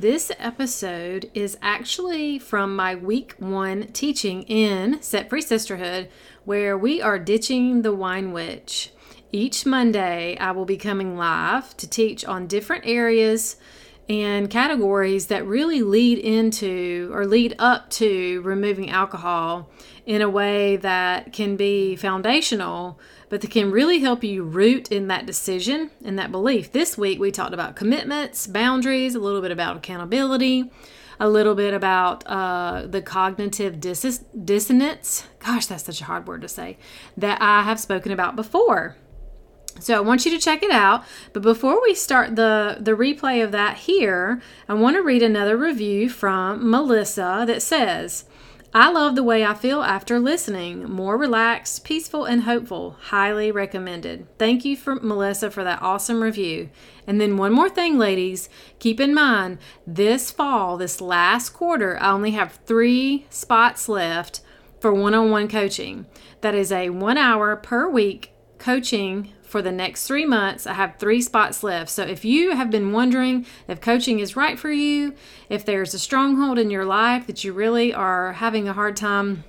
This episode is actually from my week one teaching in Set Free Sisterhood, where we are ditching the wine witch. Each Monday, I will be coming live to teach on different areas and categories that really lead into or lead up to removing alcohol in a way that can be foundational but that can really help you root in that decision and that belief. This week we talked about commitments, boundaries, a little bit about accountability, a little bit about uh, the cognitive dis- dissonance. Gosh, that's such a hard word to say that I have spoken about before. So I want you to check it out. But before we start the, the replay of that here, I want to read another review from Melissa that says, I love the way I feel after listening. More relaxed, peaceful, and hopeful. Highly recommended. Thank you for Melissa for that awesome review. And then one more thing, ladies. Keep in mind, this fall, this last quarter, I only have three spots left for one-on-one coaching. That is a one hour per week coaching for the next three months. I have three spots left. So if you have been wondering if coaching is right for you, if there's a stronghold in your life that you really are having a hard time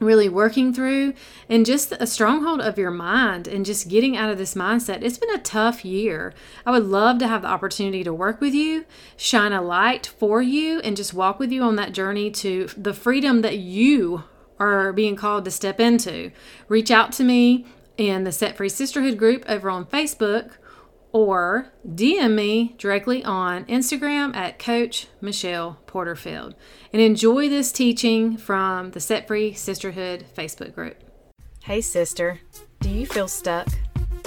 really working through and just a stronghold of your mind and just getting out of this mindset. It's been a tough year. I would love to have the opportunity to work with you, shine a light for you, and just walk with you on that journey to the freedom that you are being called to step into. Reach out to me in the Set Free Sisterhood group over on Facebook or DM me directly on Instagram at Coach Michelle Porterfield and enjoy this teaching from the Set Free Sisterhood Facebook group. Hey, sister, do you feel stuck?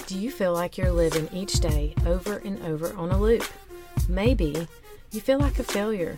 Do you feel like you're living each day over and over on a loop? Maybe you feel like a failure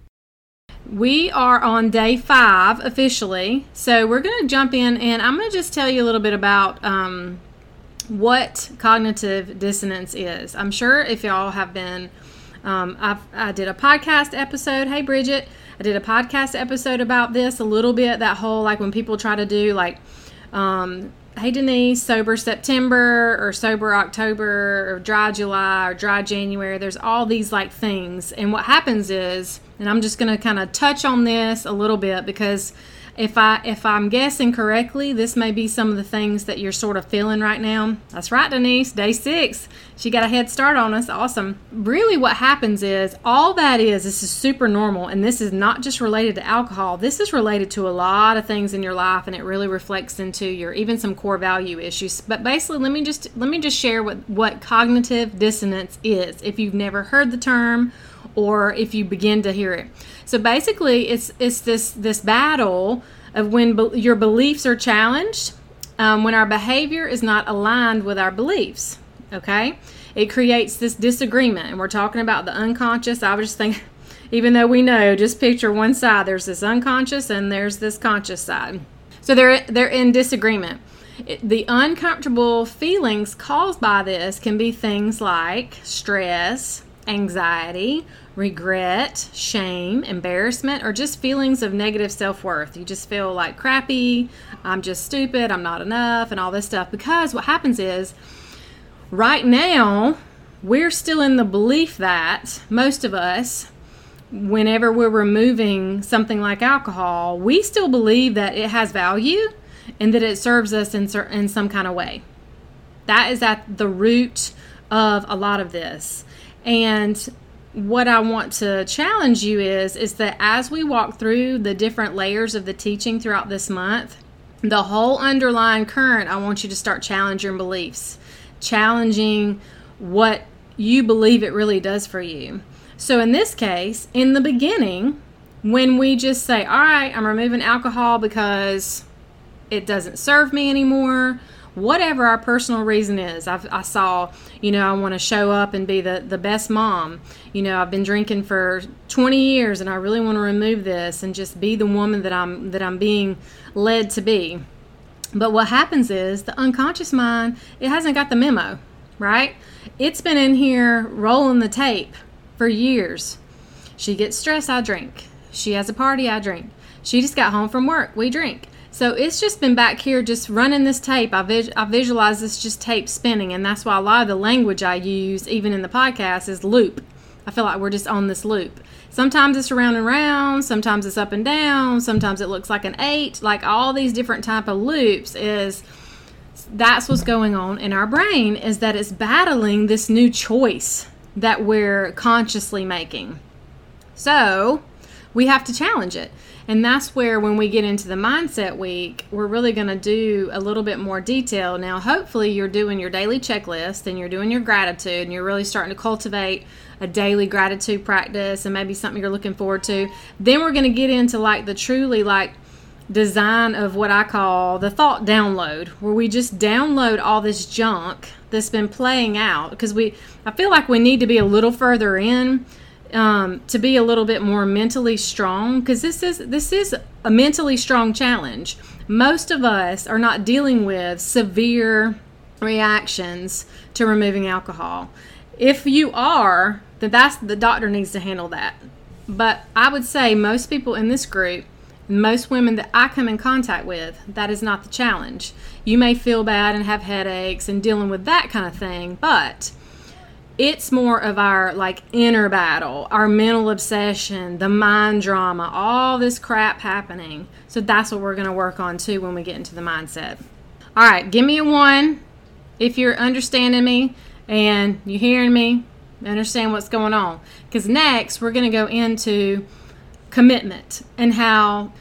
We are on day five officially. So we're going to jump in and I'm going to just tell you a little bit about um, what cognitive dissonance is. I'm sure if y'all have been, um, i did a podcast episode. Hey, Bridget. I did a podcast episode about this a little bit. That whole, like, when people try to do, like, um, hey Denise, sober September or sober October or dry July or dry January. There's all these like things. And what happens is, and I'm just going to kind of touch on this a little bit because if I if I'm guessing correctly, this may be some of the things that you're sort of feeling right now. That's right, Denise. Day six, she got a head start on us. Awesome. Really, what happens is all that is this is super normal, and this is not just related to alcohol. This is related to a lot of things in your life, and it really reflects into your even some core value issues. But basically, let me just let me just share what what cognitive dissonance is. If you've never heard the term or if you begin to hear it. So basically, it's it's this this battle of when be- your beliefs are challenged, um, when our behavior is not aligned with our beliefs. Okay, it creates this disagreement, and we're talking about the unconscious. I was just thinking, even though we know, just picture one side. There's this unconscious, and there's this conscious side. So they're they're in disagreement. It, the uncomfortable feelings caused by this can be things like stress, anxiety, regret, shame, embarrassment, or just feelings of negative self worth. You just feel like crappy, I'm just stupid, I'm not enough, and all this stuff. Because what happens is, right now, we're still in the belief that most of us, whenever we're removing something like alcohol, we still believe that it has value and that it serves us in, in some kind of way. That is at the root of a lot of this. And what I want to challenge you is is that as we walk through the different layers of the teaching throughout this month, the whole underlying current, I want you to start challenging beliefs, challenging what you believe it really does for you. So in this case, in the beginning, when we just say, "All right, I'm removing alcohol because it doesn't serve me anymore," whatever our personal reason is. I've, i saw, you know, I want to show up and be the, the best mom. You know, I've been drinking for 20 years and I really want to remove this and just be the woman that I'm that I'm being led to be. But what happens is the unconscious mind, it hasn't got the memo, right? It's been in here rolling the tape for years. She gets stressed, I drink. She has a party, I drink. She just got home from work, we drink. So it's just been back here just running this tape. I, vis- I visualize this just tape spinning, and that's why a lot of the language I use, even in the podcast, is loop. I feel like we're just on this loop. Sometimes it's around and round, sometimes it's up and down, sometimes it looks like an eight. Like all these different type of loops is that's what's going on in our brain is that it's battling this new choice that we're consciously making. So we have to challenge it. And that's where, when we get into the mindset week, we're really going to do a little bit more detail. Now, hopefully, you're doing your daily checklist and you're doing your gratitude and you're really starting to cultivate a daily gratitude practice and maybe something you're looking forward to. Then we're going to get into like the truly like design of what I call the thought download, where we just download all this junk that's been playing out because we I feel like we need to be a little further in um, to be a little bit more mentally strong because this is this is a mentally strong challenge. Most of us are not dealing with severe reactions to removing alcohol. If you are, then that's the doctor needs to handle that. But I would say most people in this group, most women that I come in contact with, that is not the challenge. You may feel bad and have headaches and dealing with that kind of thing, but it's more of our like inner battle, our mental obsession, the mind drama, all this crap happening. So that's what we're going to work on too when we get into the mindset. All right, give me a one if you're understanding me and you're hearing me, understand what's going on. Because next we're going to go into commitment and how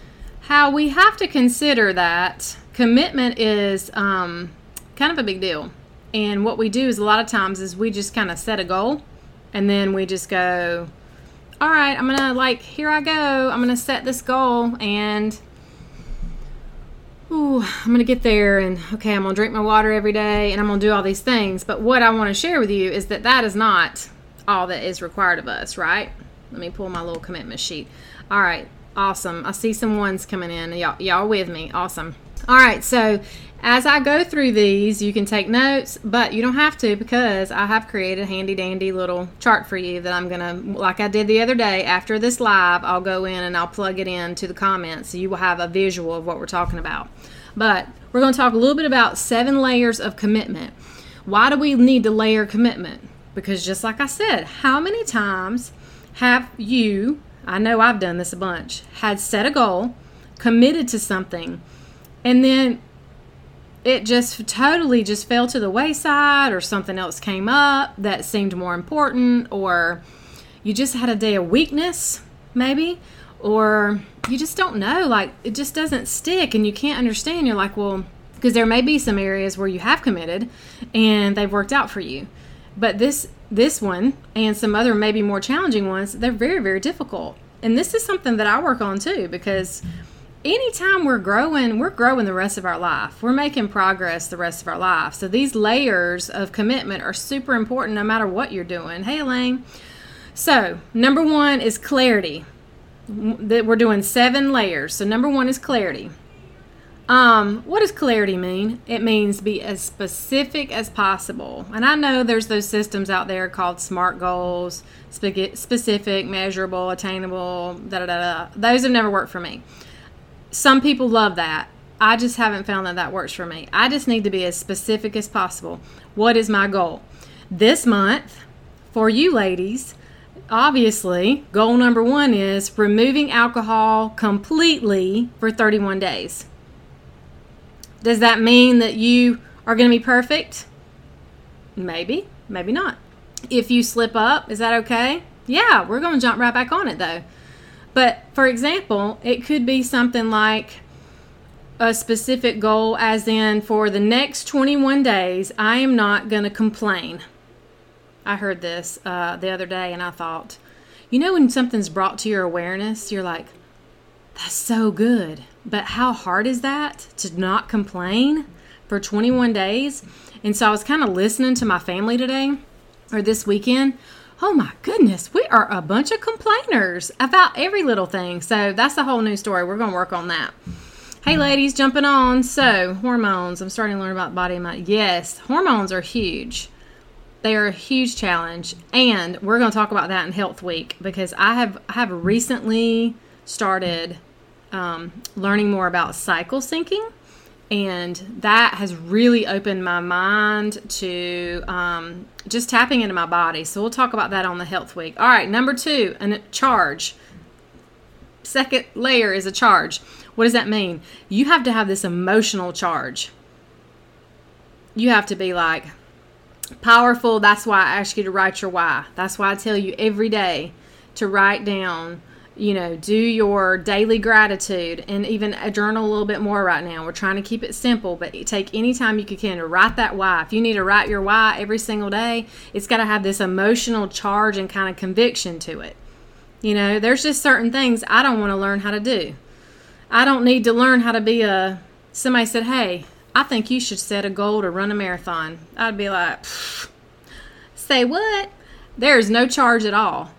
how we have to consider that commitment is um, kind of a big deal and what we do is a lot of times is we just kind of set a goal and then we just go, all right, I'm going to like, here I go. I'm going to set this goal and ooh, I'm going to get there and okay, I'm going to drink my water every day and I'm going to do all these things. But what I want to share with you is that that is not all that is required of us, right? Let me pull my little commitment sheet. All right, awesome. I see some ones coming in. Y'all, y'all with me? Awesome. All right, so as I go through these, you can take notes, but you don't have to because I have created a handy dandy little chart for you that I'm going to, like I did the other day, after this live, I'll go in and I'll plug it into the comments so you will have a visual of what we're talking about. But we're going to talk a little bit about seven layers of commitment. Why do we need to layer commitment? Because just like I said, how many times have you, I know I've done this a bunch, had set a goal, committed to something, and then it just totally just fell to the wayside or something else came up that seemed more important or you just had a day of weakness maybe or you just don't know like it just doesn't stick and you can't understand. You're like well because there may be some areas where you have committed and they've worked out for you. But this this one and some other maybe more challenging ones they're very very difficult. And this is something that i work on too because anytime we're growing, we're growing the rest of our life. We're making progress the rest of our life. So these layers of commitment are super important no matter what you're doing. Hey, Elaine. So, number one is clarity. That we're doing seven layers. So, number one is clarity. Um, what does clarity mean? It means be as specific as possible. And I know there's those systems out there called SMART goals, specific, measurable, attainable, da da da. Those have never worked for me some people love that. I just haven't found that that works for me. I just need to be as specific as possible. What is my goal? This month, for you ladies, obviously, goal number one is removing alcohol completely for 31 days. Does that mean that you are going to be perfect? Maybe, maybe not. If you slip up, is that okay? Yeah, we're going to jump right back on it though. But for example, it could be something like a specific goal, as in for the next 21 days, I am not going to complain. I heard this uh, the other day and I thought, you know, when something's brought to your awareness, you're like, that's so good. But how hard is that to not complain for 21 days? And so I was kind of listening to my family today or this weekend. Oh my goodness, we are a bunch of complainers about every little thing. So that's a whole new story. We're going to work on that. Hey, ladies, jumping on. So, hormones. I'm starting to learn about body and mind. Yes, hormones are huge. They are a huge challenge, and we're going to talk about that in Health Week because I have I have recently started um, learning more about cycle syncing, and that has really opened my mind to um, just tapping into my body. So we'll talk about that on the Health Week. All right, number two, a charge. Second layer is a charge. What does that mean? You have to have this emotional charge. You have to be like powerful. That's why I ask you to write your why. That's why I tell you every day to write down, you know, do your daily gratitude and even a journal a little bit more right now. We're trying to keep it simple, but take any time you can to write that why. If you need to write your why every single day, it's got to have this emotional charge and kind of conviction to it. You know, there's just certain things I don't want to learn how to do. I don't need to learn how to be a. Somebody said, "Hey, I think you should set a goal to run a marathon." I'd be like, "Say what?" There is no charge at all.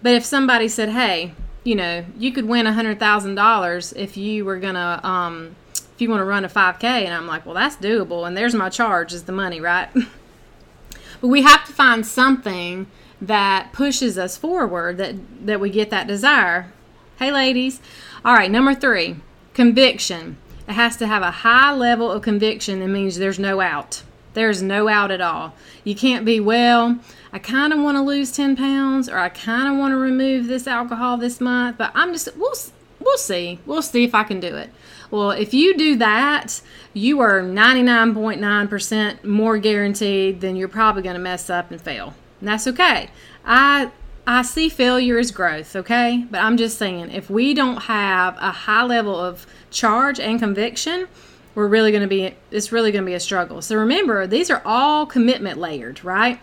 But if somebody said, "Hey, you know, you could win a hundred thousand dollars if you were gonna, um, if you want to run a 5K," and I'm like, "Well, that's doable," and there's my charge is the money, right? but we have to find something that pushes us forward that that we get that desire. Hey, ladies. All right, number three, conviction. It has to have a high level of conviction. It means there's no out. There's no out at all. You can't be, well, I kind of want to lose 10 pounds or I kind of want to remove this alcohol this month, but I'm just, we'll, we'll see. We'll see if I can do it. Well, if you do that, you are 99.9% more guaranteed than you're probably going to mess up and fail. And that's okay. I I see failure as growth, okay? But I'm just saying, if we don't have a high level of charge and conviction, we're really going to be, it's really going to be a struggle. So remember, these are all commitment layered, right?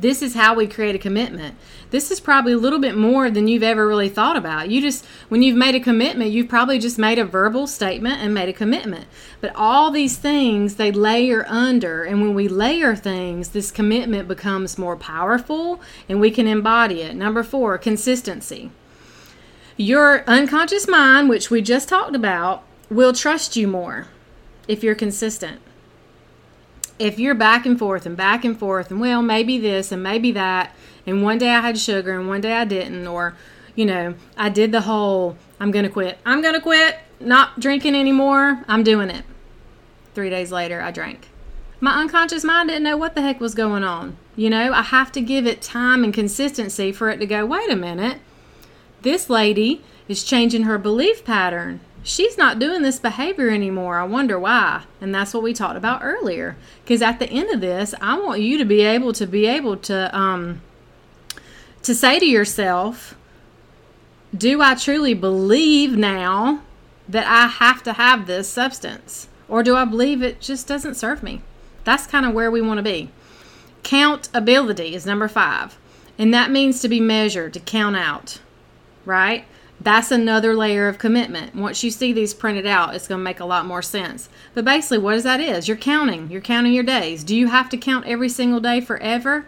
This is how we create a commitment. This is probably a little bit more than you've ever really thought about. You just, when you've made a commitment, you've probably just made a verbal statement and made a commitment. But all these things, they layer under. And when we layer things, this commitment becomes more powerful and we can embody it. Number four, consistency. Your unconscious mind, which we just talked about, will trust you more if you're consistent if you're back and forth and back and forth and well maybe this and maybe that and one day i had sugar and one day i didn't or you know i did the whole i'm gonna quit i'm gonna quit not drinking anymore i'm doing it. Three days later i drank. My unconscious mind didn't know what the heck was going on. You know i have to give it time and consistency for it to go wait a minute. This lady is changing her belief pattern she's not doing this behavior anymore. I wonder why. And that's what we talked about earlier. Because at the end of this, I want you to be able to be able to um, to say to yourself, "Do I truly believe now that I have to have this substance, or do I believe it just doesn't serve me?" That's kind of where we want to be. Countability is number five, and that means to be measured, to count out, right? That's another layer of commitment. Once you see these printed out, it's going to make a lot more sense. But basically, what is that is? You're counting. You're counting your days. Do you have to count every single day forever?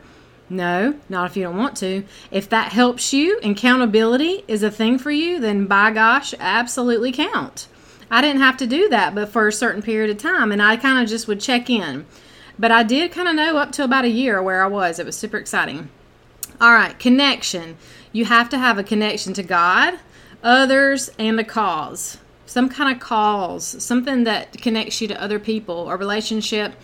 No, not if you don't want to. If that helps you and accountability is a thing for you, then by gosh, absolutely count. I didn't have to do that, but for a certain period of time, and I kind of just would check in. But I did kind of know up to about a year where I was. It was super exciting. All right, connection. You have to have a connection to God others and a cause. Some kind of cause something that connects you to other people a relationship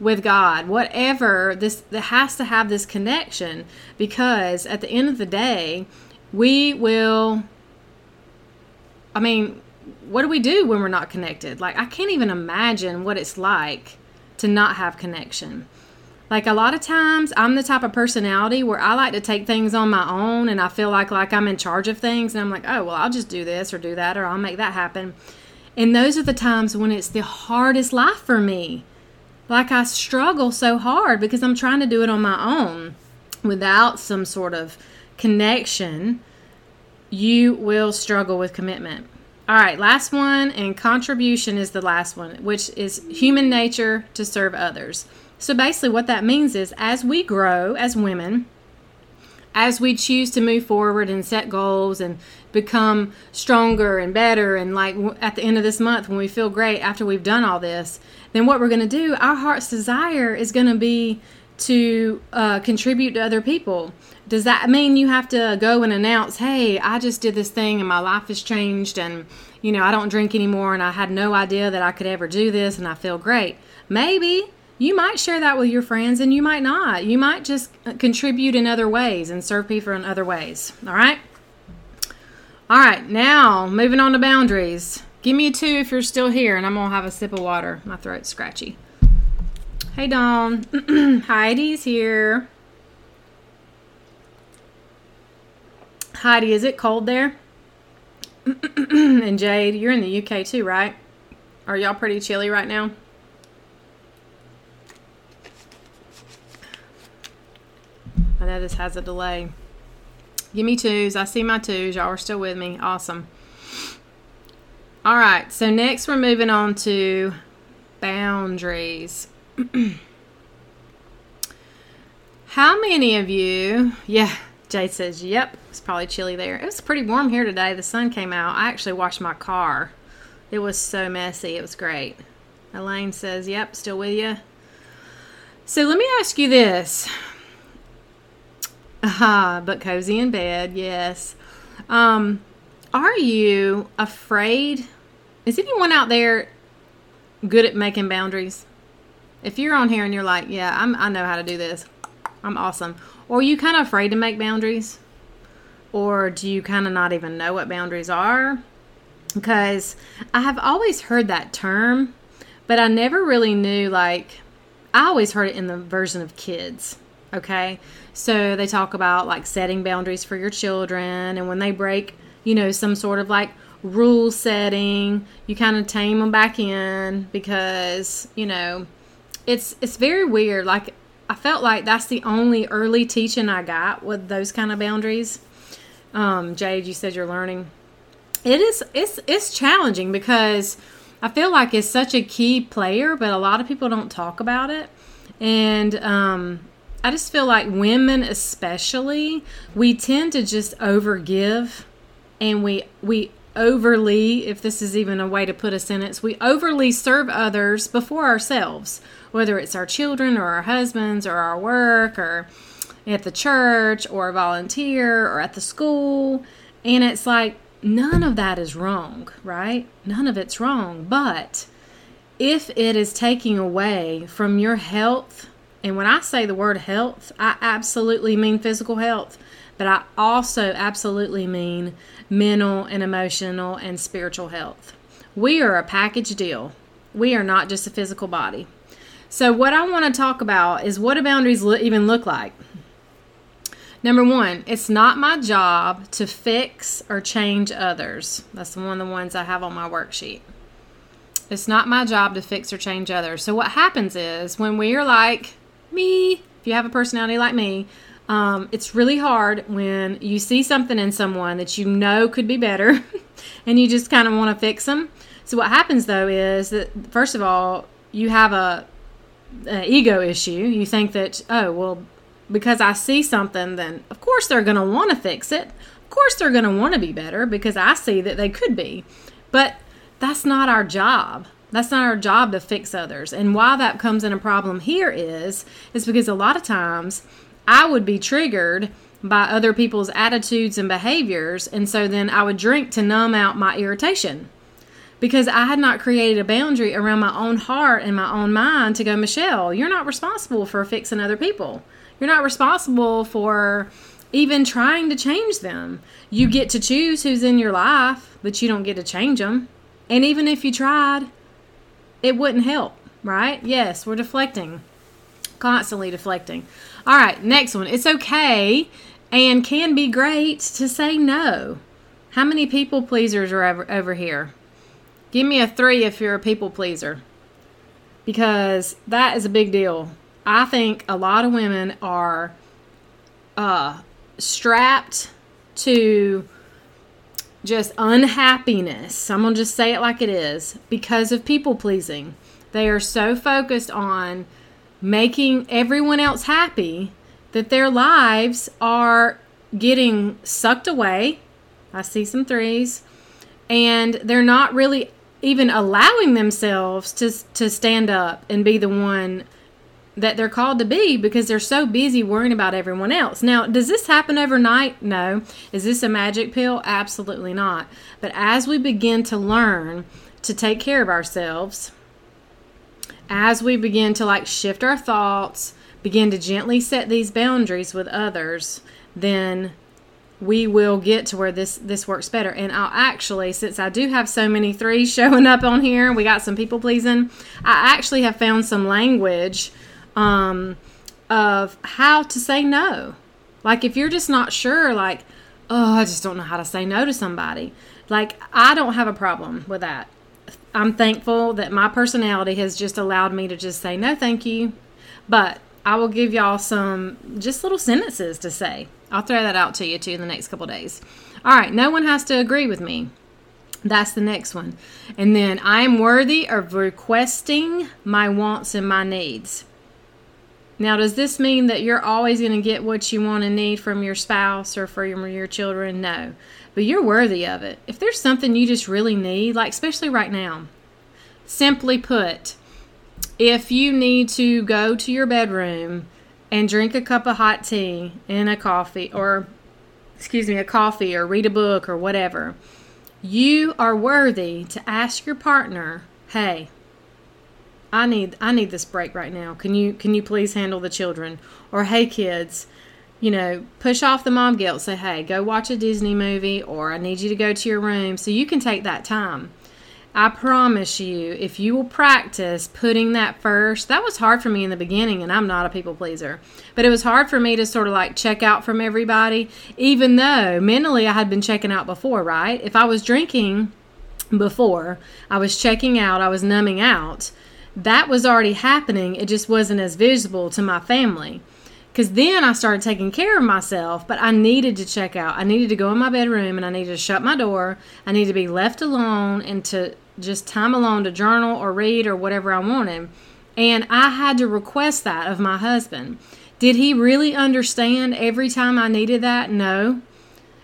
with god whatever this that has to have this connection because at the end of the day we will i mean what do we do when we're not connected? Like i can't even imagine what it's like to not have connection Like a lot of times I'm the type of personality where I like to take things on my own and I feel like like I'm in charge of things and I'm like, "Oh, well, I'll just do this or do that or I'll make that happen." And those are the times when it's the hardest life for me. Like I struggle so hard because I'm trying to do it on my own without some sort of connection. You will struggle with commitment. All right, last one, and contribution is the last one, which is human nature to serve others. So basically, what that means is as we grow as women, as we choose to move forward and set goals and become stronger and better, and like at the end of this month, when we feel great after we've done all this, then what we're going to do, our heart's desire is going to be to uh, contribute to other people. Does that mean you have to go and announce, hey, I just did this thing and my life has changed and, you know, I don't drink anymore and I had no idea that I could ever do this and I feel great? Maybe. You might share that with your friends and you might not. You might just uh, contribute in other ways and serve people in other ways. All right? All right, now moving on to boundaries. Give me a two if you're still here, and I'm going to have a sip of water. My throat's scratchy. Hey, Dawn. Heidi's here. Heidi, is it cold there? and Jade, you're in the UK too, right? Are y'all pretty chilly right now? I know this has a delay. Give me twos. I see my twos. Y'all are still with me. Awesome. All right. So next we're moving on to boundaries. How many of you, yeah, Jay says, yep, it's probably chilly there. It was pretty warm here today. The sun came out. I actually washed my car. It was so messy. It was great. Elaine says, yep, still with you. So let me ask you this Ah, but cozy in bed, yes. Um, are you afraid? Is anyone out there good at making boundaries? If you're on here and you're like, yeah, I'm, I know how to do this, I'm awesome. Or you kind of afraid to make boundaries? Or do you kind of not even know what boundaries are? Because I have always heard that term, but I never really knew, like, I always heard it in the version of kids. Okay. So they talk about like setting boundaries for your children, and when they break, you know, some sort of like rule setting, you kind of tame them back in because, you know, it's it's very weird. Like I felt like that's the only early teaching I got with those kind of boundaries. Um, Jade, you said you're learning. It is it's it's challenging because I feel like it's such a key player, but a lot of people don't talk about it. And um, I just feel like women especially, we tend to just overgive and we we overly, if this is even a way to put a sentence, we overly serve others before ourselves, whether it's our children or our husbands or our work or at the church or volunteer or at the school. And it's like none of that is wrong, right? None of it's wrong. But if it is taking away from your health and when I say the word health, I absolutely mean physical health, but I also absolutely mean mental and emotional and spiritual health. We are a package deal. We are not just a physical body. So, what I want to talk about is what do boundaries lo- even look like? Number one, it's not my job to fix or change others. That's one of the ones I have on my worksheet. It's not my job to fix or change others. So, what happens is when we are like, me, if you have a personality like me, um, it's really hard when you see something in someone that you know could be better and you just kind of want to fix them. So, what happens though is that, first of all, you have a, a ego issue. You think that, oh, well, because I see something, then of course they're going to want to fix it. Of course they're going to want to be better because I see that they could be. But that's not our job. That's not our job to fix others. And why that comes in a problem here is is because a lot of times I would be triggered by other people's attitudes and behaviors, and so then I would drink to numb out my irritation. Because I had not created a boundary around my own heart and my own mind to go, Michelle, you're not responsible for fixing other people. You're not responsible for even trying to change them. You get to choose who's in your life, but you don't get to change them. And even if you tried, it wouldn't help, right? Yes, we're deflecting. Constantly deflecting. All right, next one. It's okay and can be great to say no. How many people pleasers are over, over here? Give me a three if you're a people pleaser. Because that is a big deal. I think a lot of women are uh, strapped to just unhappiness. I'm going to just say it like it is because of people pleasing. They are so focused on making everyone else happy that their lives are getting sucked away. I see some threes. And they're not really even allowing themselves to, to stand up and be the one that they're called to be because they're so busy worrying about everyone else. Now, does this happen overnight? No. Is this a magic pill? Absolutely not. But as we begin to learn to take care of ourselves, as we begin to like shift our thoughts, begin to gently set these boundaries with others, then we will get to where this this works better. And I'll actually, since I do have so many threes showing up on here, we got some people pleasing. I actually have found some language um, of how to say no. Like if you're just not sure, like, oh, I just don't know how to say no to somebody. Like I don't have a problem with that. I'm thankful that my personality has just allowed me to just say no, thank you. But I will give y'all some just little sentences to say. I'll throw that out to you too in the next couple days. All right, no one has to agree with me. That's the next one. And then I am worthy of requesting my wants and my needs. Now, does this mean that you're always going to get what you want and need from your spouse or from your children? No. But you're worthy of it. If there's something you just really need, like especially right now, simply put, if you need to go to your bedroom and drink a cup of hot tea and a coffee, or excuse me, a coffee, or read a book, or whatever, you are worthy to ask your partner, hey, I need I need this break right now. Can you can you please handle the children? Or hey kids, you know, push off the mom guilt. Say, hey, go watch a Disney movie, or I need you to go to your room so you can take that time. I promise you, if you will practice putting that first, that was hard for me in the beginning, and I'm not a people pleaser. But it was hard for me to sort of like check out from everybody, even though mentally I had been checking out before, right? If I was drinking before, I was checking out, I was numbing out that was already happening. It just wasn't as visible to my family. Because then I started taking care of myself, but I needed to check out. I needed to go in my bedroom and I needed to shut my door. I needed to be left alone and to just time alone to journal or read or whatever I wanted. And I had to request that of my husband. Did he really understand every time I needed that? No.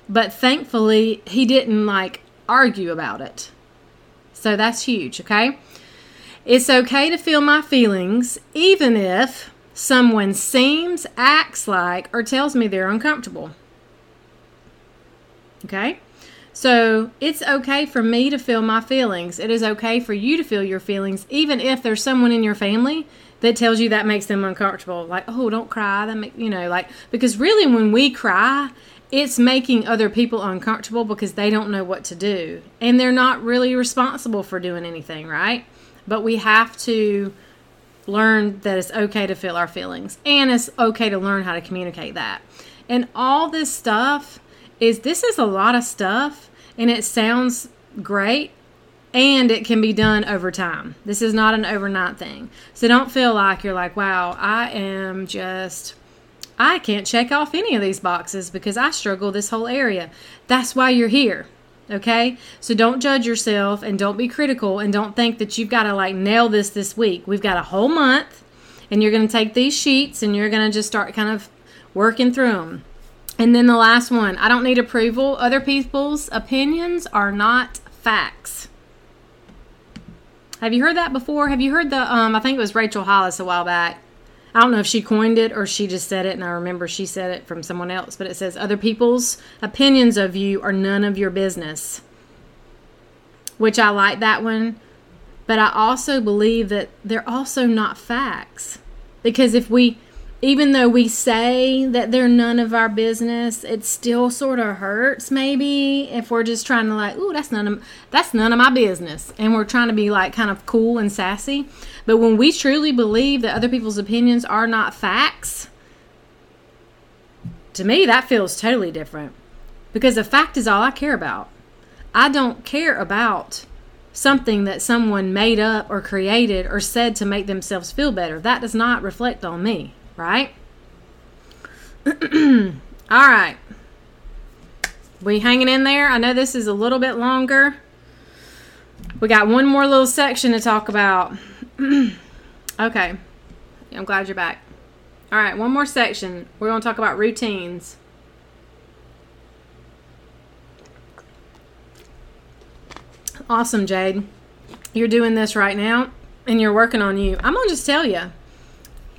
But thankfully, he didn't like argue about it. So that's huge, okay? It's okay to feel my feelings, even if someone seems, acts like, or tells me they're uncomfortable. Okay? So it's okay for me to feel my feelings. It is okay for you to feel your feelings, even if there's someone in your family that tells you that makes them uncomfortable. Like, oh, don't cry. That make you know, like because really when we cry, it's making other people uncomfortable because they don't know what to do. And they're not really responsible for doing anything, right? But we have to learn that it's okay to feel our feelings and it's okay to learn how to communicate that. And all this stuff is this is a lot of stuff and it sounds great and it can be done over time. This is not an overnight thing. So don't feel like you're like, wow, I am just, I can't check off any of these boxes because I struggle this whole area. That's why you're here. Okay? So don't judge yourself and don't be critical and don't think that you've got to like nail this this week. We've got a whole month and you're going to take these sheets and you're going to just start kind of working through them. And then the last one I don't need approval. Other people's opinions are not facts. Have you heard that before? Have you heard the, um, I think it was Rachel Hollis a while back I don't know if she coined it or she just said it, and I remember she said it from someone else, but it says, Other people's opinions of you are none of your business. Which I like that one, but I also believe that they're also not facts. Because if we even though we say that they're none of our business, it still sort of hurts maybe if we're just trying to like, ooh, that's none of that's none of my business. And we're trying to be like kind of cool and sassy. But when we truly believe that other people's opinions are not facts, to me that feels totally different. Because a fact is all I care about. I don't care about something that someone made up or created or said to make themselves feel better. That does not reflect on me right? All right. We hanging in there? I know this is a little bit longer. We got one more little section to talk about. okay. I'm glad you're back. All right, one more section. We're going to talk about routines. Awesome, Jade. You're doing this right now and you're working on you. I'm going to just tell you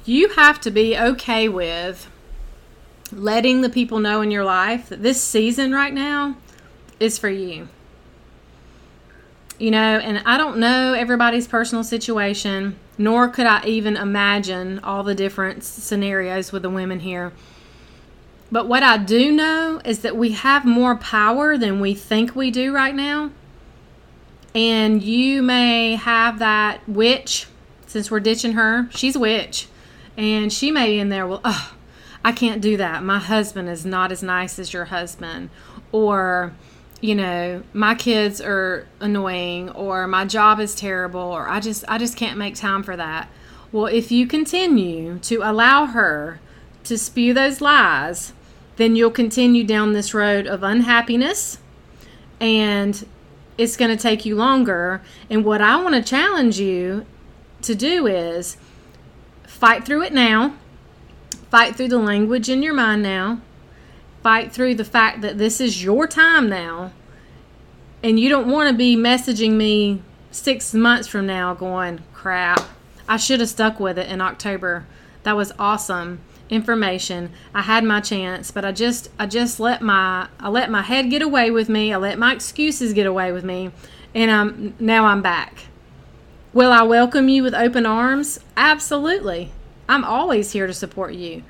you have to be okay with letting the people know in your life that this season right now is for you. You know, and I don't know everybody's personal situation, nor could I even imagine all the different scenarios with the women here. But what I do know is that we have more power than we think we do right now. And you may have that witch, since we're ditching her, she's a witch. And she may be in there, well, oh, I can't do that. My husband is not as nice as your husband. Or, you know, my kids are annoying or my job is terrible or I just I just can't make time for that. Well, if you continue to allow her to spew those lies, then you'll continue down this road of unhappiness and it's going to take you longer. And what I want to challenge you to do is Fight through it now. Fight through the language in your mind now. Fight through the fact that this is your time now. And you don't want to be messaging me six months from now going, crap, I should have stuck with it in October. That was awesome information. I had my chance, but I just I just let my I let my head get away with me. I let my excuses get away with me, and I'm now I'm back. Will I welcome you with open arms? Absolutely. I'm always here to support you.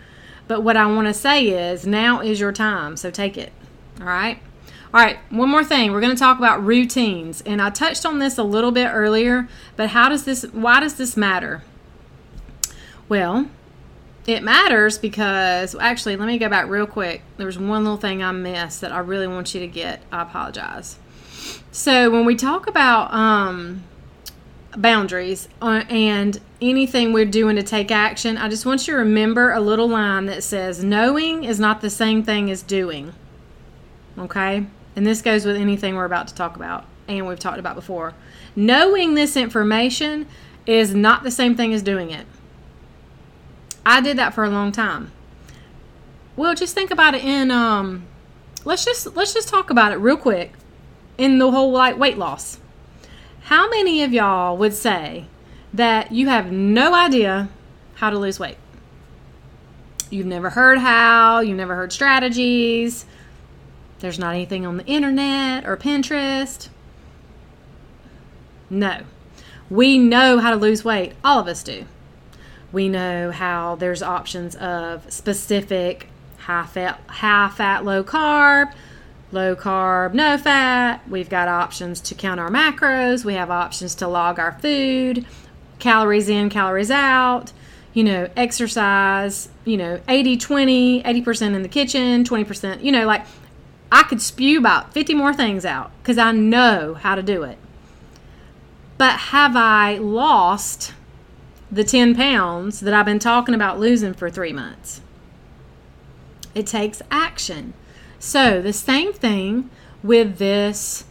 But what I want to say is now is your time, so take it. All right? All right, one more thing. We're going to talk about routines. And I touched on this a little bit earlier, but how does this why does this matter? Well, it matters because actually, let me go back real quick. There was one little thing I missed that I really want you to get. I apologize. So, when we talk about um boundaries uh, and anything we're doing to take action, I just want you to remember a little line that says, Knowing is not the same thing as doing. Okay? And this goes with anything we're about to talk about and we've talked about before. Knowing this information is not the same thing as doing it. I did that for a long time. Well, just think about it in um let's just let's just talk about it real quick in the whole like weight loss. How many of y'all would say that you have no idea how to lose weight? You've never heard how, you've never heard strategies, there's not anything on the internet or Pinterest. No. We know how to lose weight. All of us do. We know how there's options of specific high fat, high fat, low carb, low carb, no fat. We've got options to count our macros. We have options to log our food, calories in, calories out, you know, exercise, you know, 80 20, 80% in the kitchen, 20%, you know, like I could spew about 50 more things out because I know how to do it. But have I lost the 10 pounds that I've been talking about losing for three months? It takes action. So, the same thing with this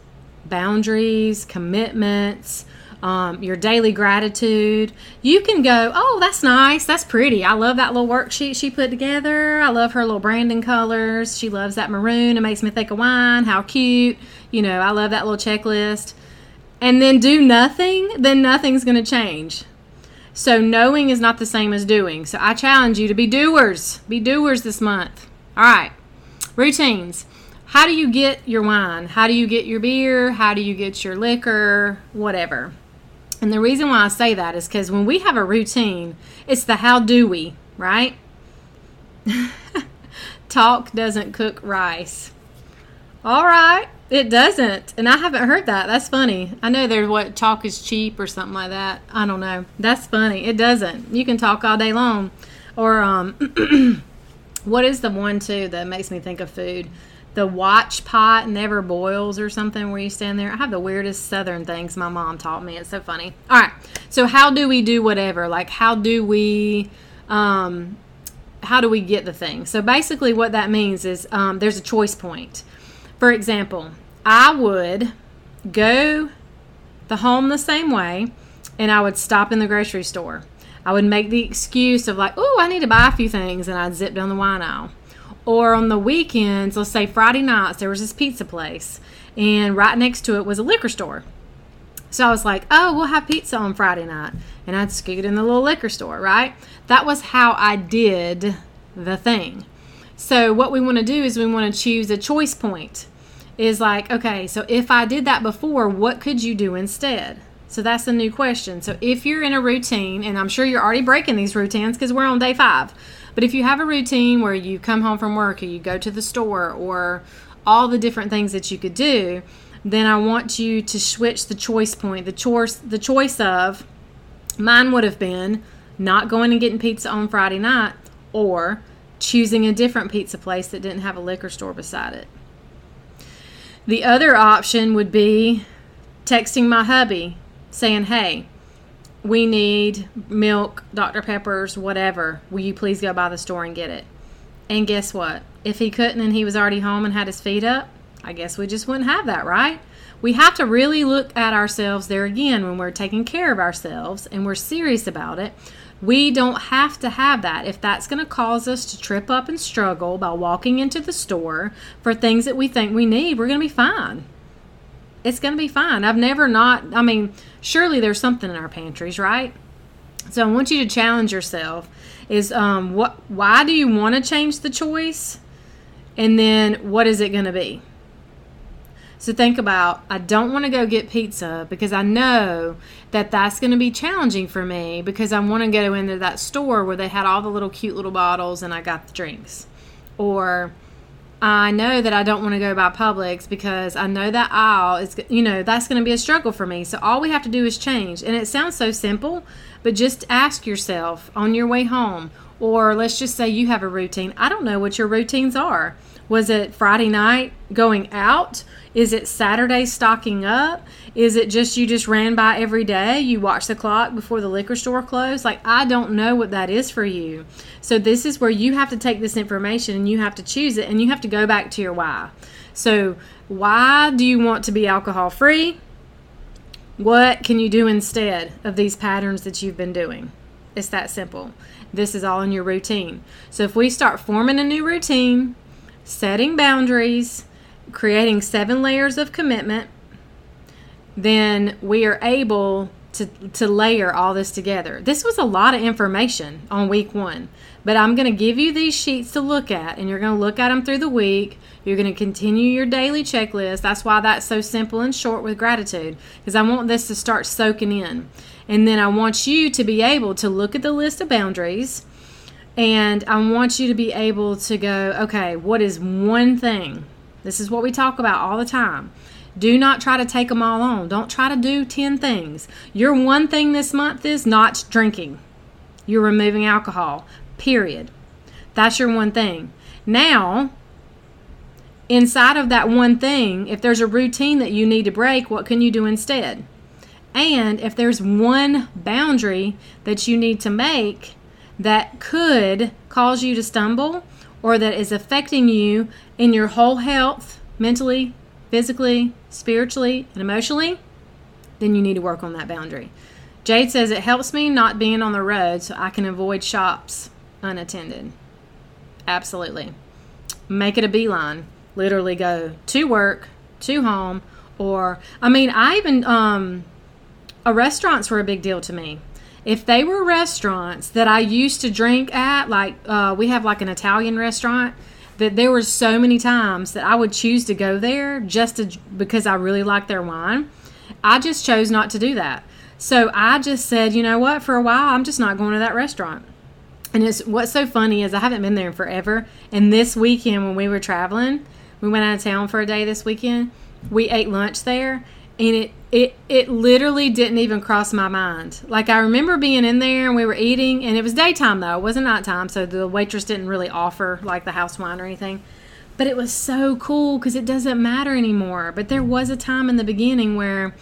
boundaries, commitments, um, your daily gratitude. You can go, oh, that's nice. That's pretty. I love that little worksheet she put together. I love her little branding colors. She loves that maroon. It makes me think of wine. How cute. You know, I love that little checklist. And then do nothing, then nothing's going to change. So, knowing is not the same as doing. So, I challenge you to be doers. Be doers this month. All right. Routines. How do you get your wine? How do you get your beer? How do you get your liquor? Whatever. And the reason why I say that is because when we have a routine, it's the how do we, right? Talk doesn't cook rice. All right. It doesn't. And I haven't heard that. That's funny. I know there's what talk is cheap or something like that. I don't know. That's funny. It doesn't. You can talk all day long. Or um what is the one too that makes me think of food? The watch pot never boils or something where you stand there. I have the weirdest southern things my mom taught me. It's so funny. All right. So how do we do whatever? Like how do we um how do we get the thing? So basically what that means is um, there's a choice point. For example, I would go the home the same way and I would stop in the grocery store. I would make the excuse of like, oh, I need to buy a few things, and I'd zip down the wine aisle. Or on the weekends, let's say Friday nights, there was this pizza place, and right next to it was a liquor store. So I was like, oh, we'll have pizza on Friday night. And I'd scoot in the little liquor store, right? That was how I did the thing. So what we want to do is we want to choose a choice point is like, okay, so if I did that before, what could you do instead? So that's the new question. So if you're in a routine, and I'm sure you're already breaking these routines because we're on day five, but if you have a routine where you come home from work or you go to the store or all the different things that you could do, then I want you to switch the choice point. The choice, the choice of mine would have been not going and getting pizza on Friday night or choosing a different pizza place that didn't have a liquor store beside it. The other option would be texting my hubby saying, Hey, we need milk, Dr. Pepper's, whatever. Will you please go by the store and get it? And guess what? If he couldn't and he was already home and had his feet up, I guess we just wouldn't have that, right? We have to really look at ourselves there again when we're taking care of ourselves and we're serious about it. We don't have to have that. If that's going to cause us to trip up and struggle by walking into the store for things that we think we need, we're going to be fine. It's going to be fine. I've never not, I mean, surely there's something in our pantries, right? So I want you to challenge yourself is um what why do you want to change the choice? And then what is it going to be? So think about I don't want to go get pizza because I know that that's going to be challenging for me because I want to go into that store where they had all the little cute little bottles and I got the drinks. Or I know that I don't want to go by Publix because I know that aisle is, you know, that's going to be a struggle for me. So all we have to do is change. And it sounds so simple, but just ask yourself on your way home, or let's just say you have a routine. I don't know what your routines are. Was it Friday night going out? Is it Saturday stocking up? Is it just you just ran by every day? You watch the clock before the liquor store closed? Like, I don't know what that is for you. So, this is where you have to take this information and you have to choose it and you have to go back to your why. So, why do you want to be alcohol free? What can you do instead of these patterns that you've been doing? It's that simple. This is all in your routine. So, if we start forming a new routine, setting boundaries, creating seven layers of commitment, then we are able to, to layer all this together. This was a lot of information on week one, but I'm going to give you these sheets to look at, and you're going to look at them through the week. You're going to continue your daily checklist. That's why that's so simple and short with gratitude, because I want this to start soaking in. And then I want you to be able to look at the list of boundaries, and I want you to be able to go, okay, what is one thing this is what we talk about all the time. Do not try to take them all on. Don't try to do 10 things. Your one thing this month is not drinking. You're removing alcohol, period. That's your one thing. Now, inside of that one thing, if there's a routine that you need to break, what can you do instead? And if there's one boundary that you need to make that could cause you to stumble, or that is affecting you in your whole health, mentally, physically, spiritually, and emotionally, then you need to work on that boundary. Jade says it helps me not being on the road so I can avoid shops unattended. Absolutely. Make it a beeline. Literally go to work, to home, or I mean, I even um, restaurants were a big deal to me if they were restaurants that I used to drink at, like uh, we have like an Italian restaurant, that there were so many times that I would choose to go there just to, because I really like their wine. I just chose not to do that. So I just said, you know what, for a while, I'm just not going to that restaurant. And it's what's so funny is I haven't been there in forever. And this weekend when we were traveling, we went out of town for a day this weekend. We ate lunch there, and it it it literally didn't even cross my mind. Like I remember being in there and we were eating, and it was daytime though, it wasn't nighttime, so the waitress didn't really offer like the house wine or anything. But it was so cool because it doesn't matter anymore. But there was a time in the beginning where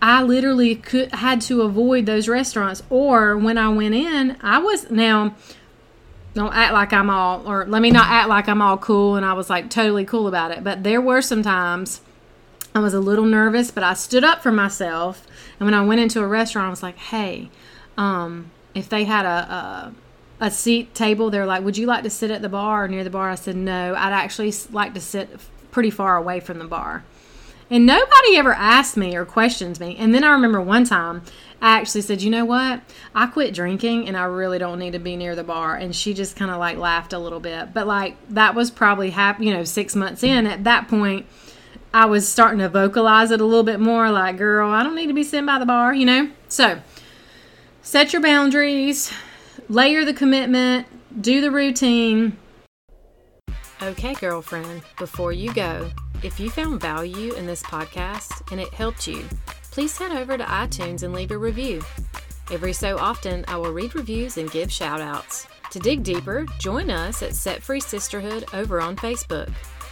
I literally could had to avoid those restaurants, or when I went in, I was now. Don't act like I'm all, or let me not act like I'm all cool and I was like totally cool about it. But there were some times I was a little nervous, but I stood up for myself. And when I went into a restaurant, I was like, hey, um, if they had a, a, a seat table, they're like, would you like to sit at the bar or near the bar? I said, no, I'd actually like to sit pretty far away from the bar. And nobody ever asked me or questions me. And then I remember one time I actually said, you know what? I quit drinking and I really don't need to be near the bar. And she just kind of like laughed a little bit. But like that was probably, hap- you know, six months in. At that point, I was starting to vocalize it a little bit more like, girl, I don't need to be sitting by the bar, you know? So set your boundaries, layer the commitment, do the routine. Okay, girlfriend, before you go, if you found value in this podcast and it helped you, please head over to iTunes and leave a review. Every so often, I will read reviews and give shout outs. To dig deeper, join us at Set Free Sisterhood over on Facebook.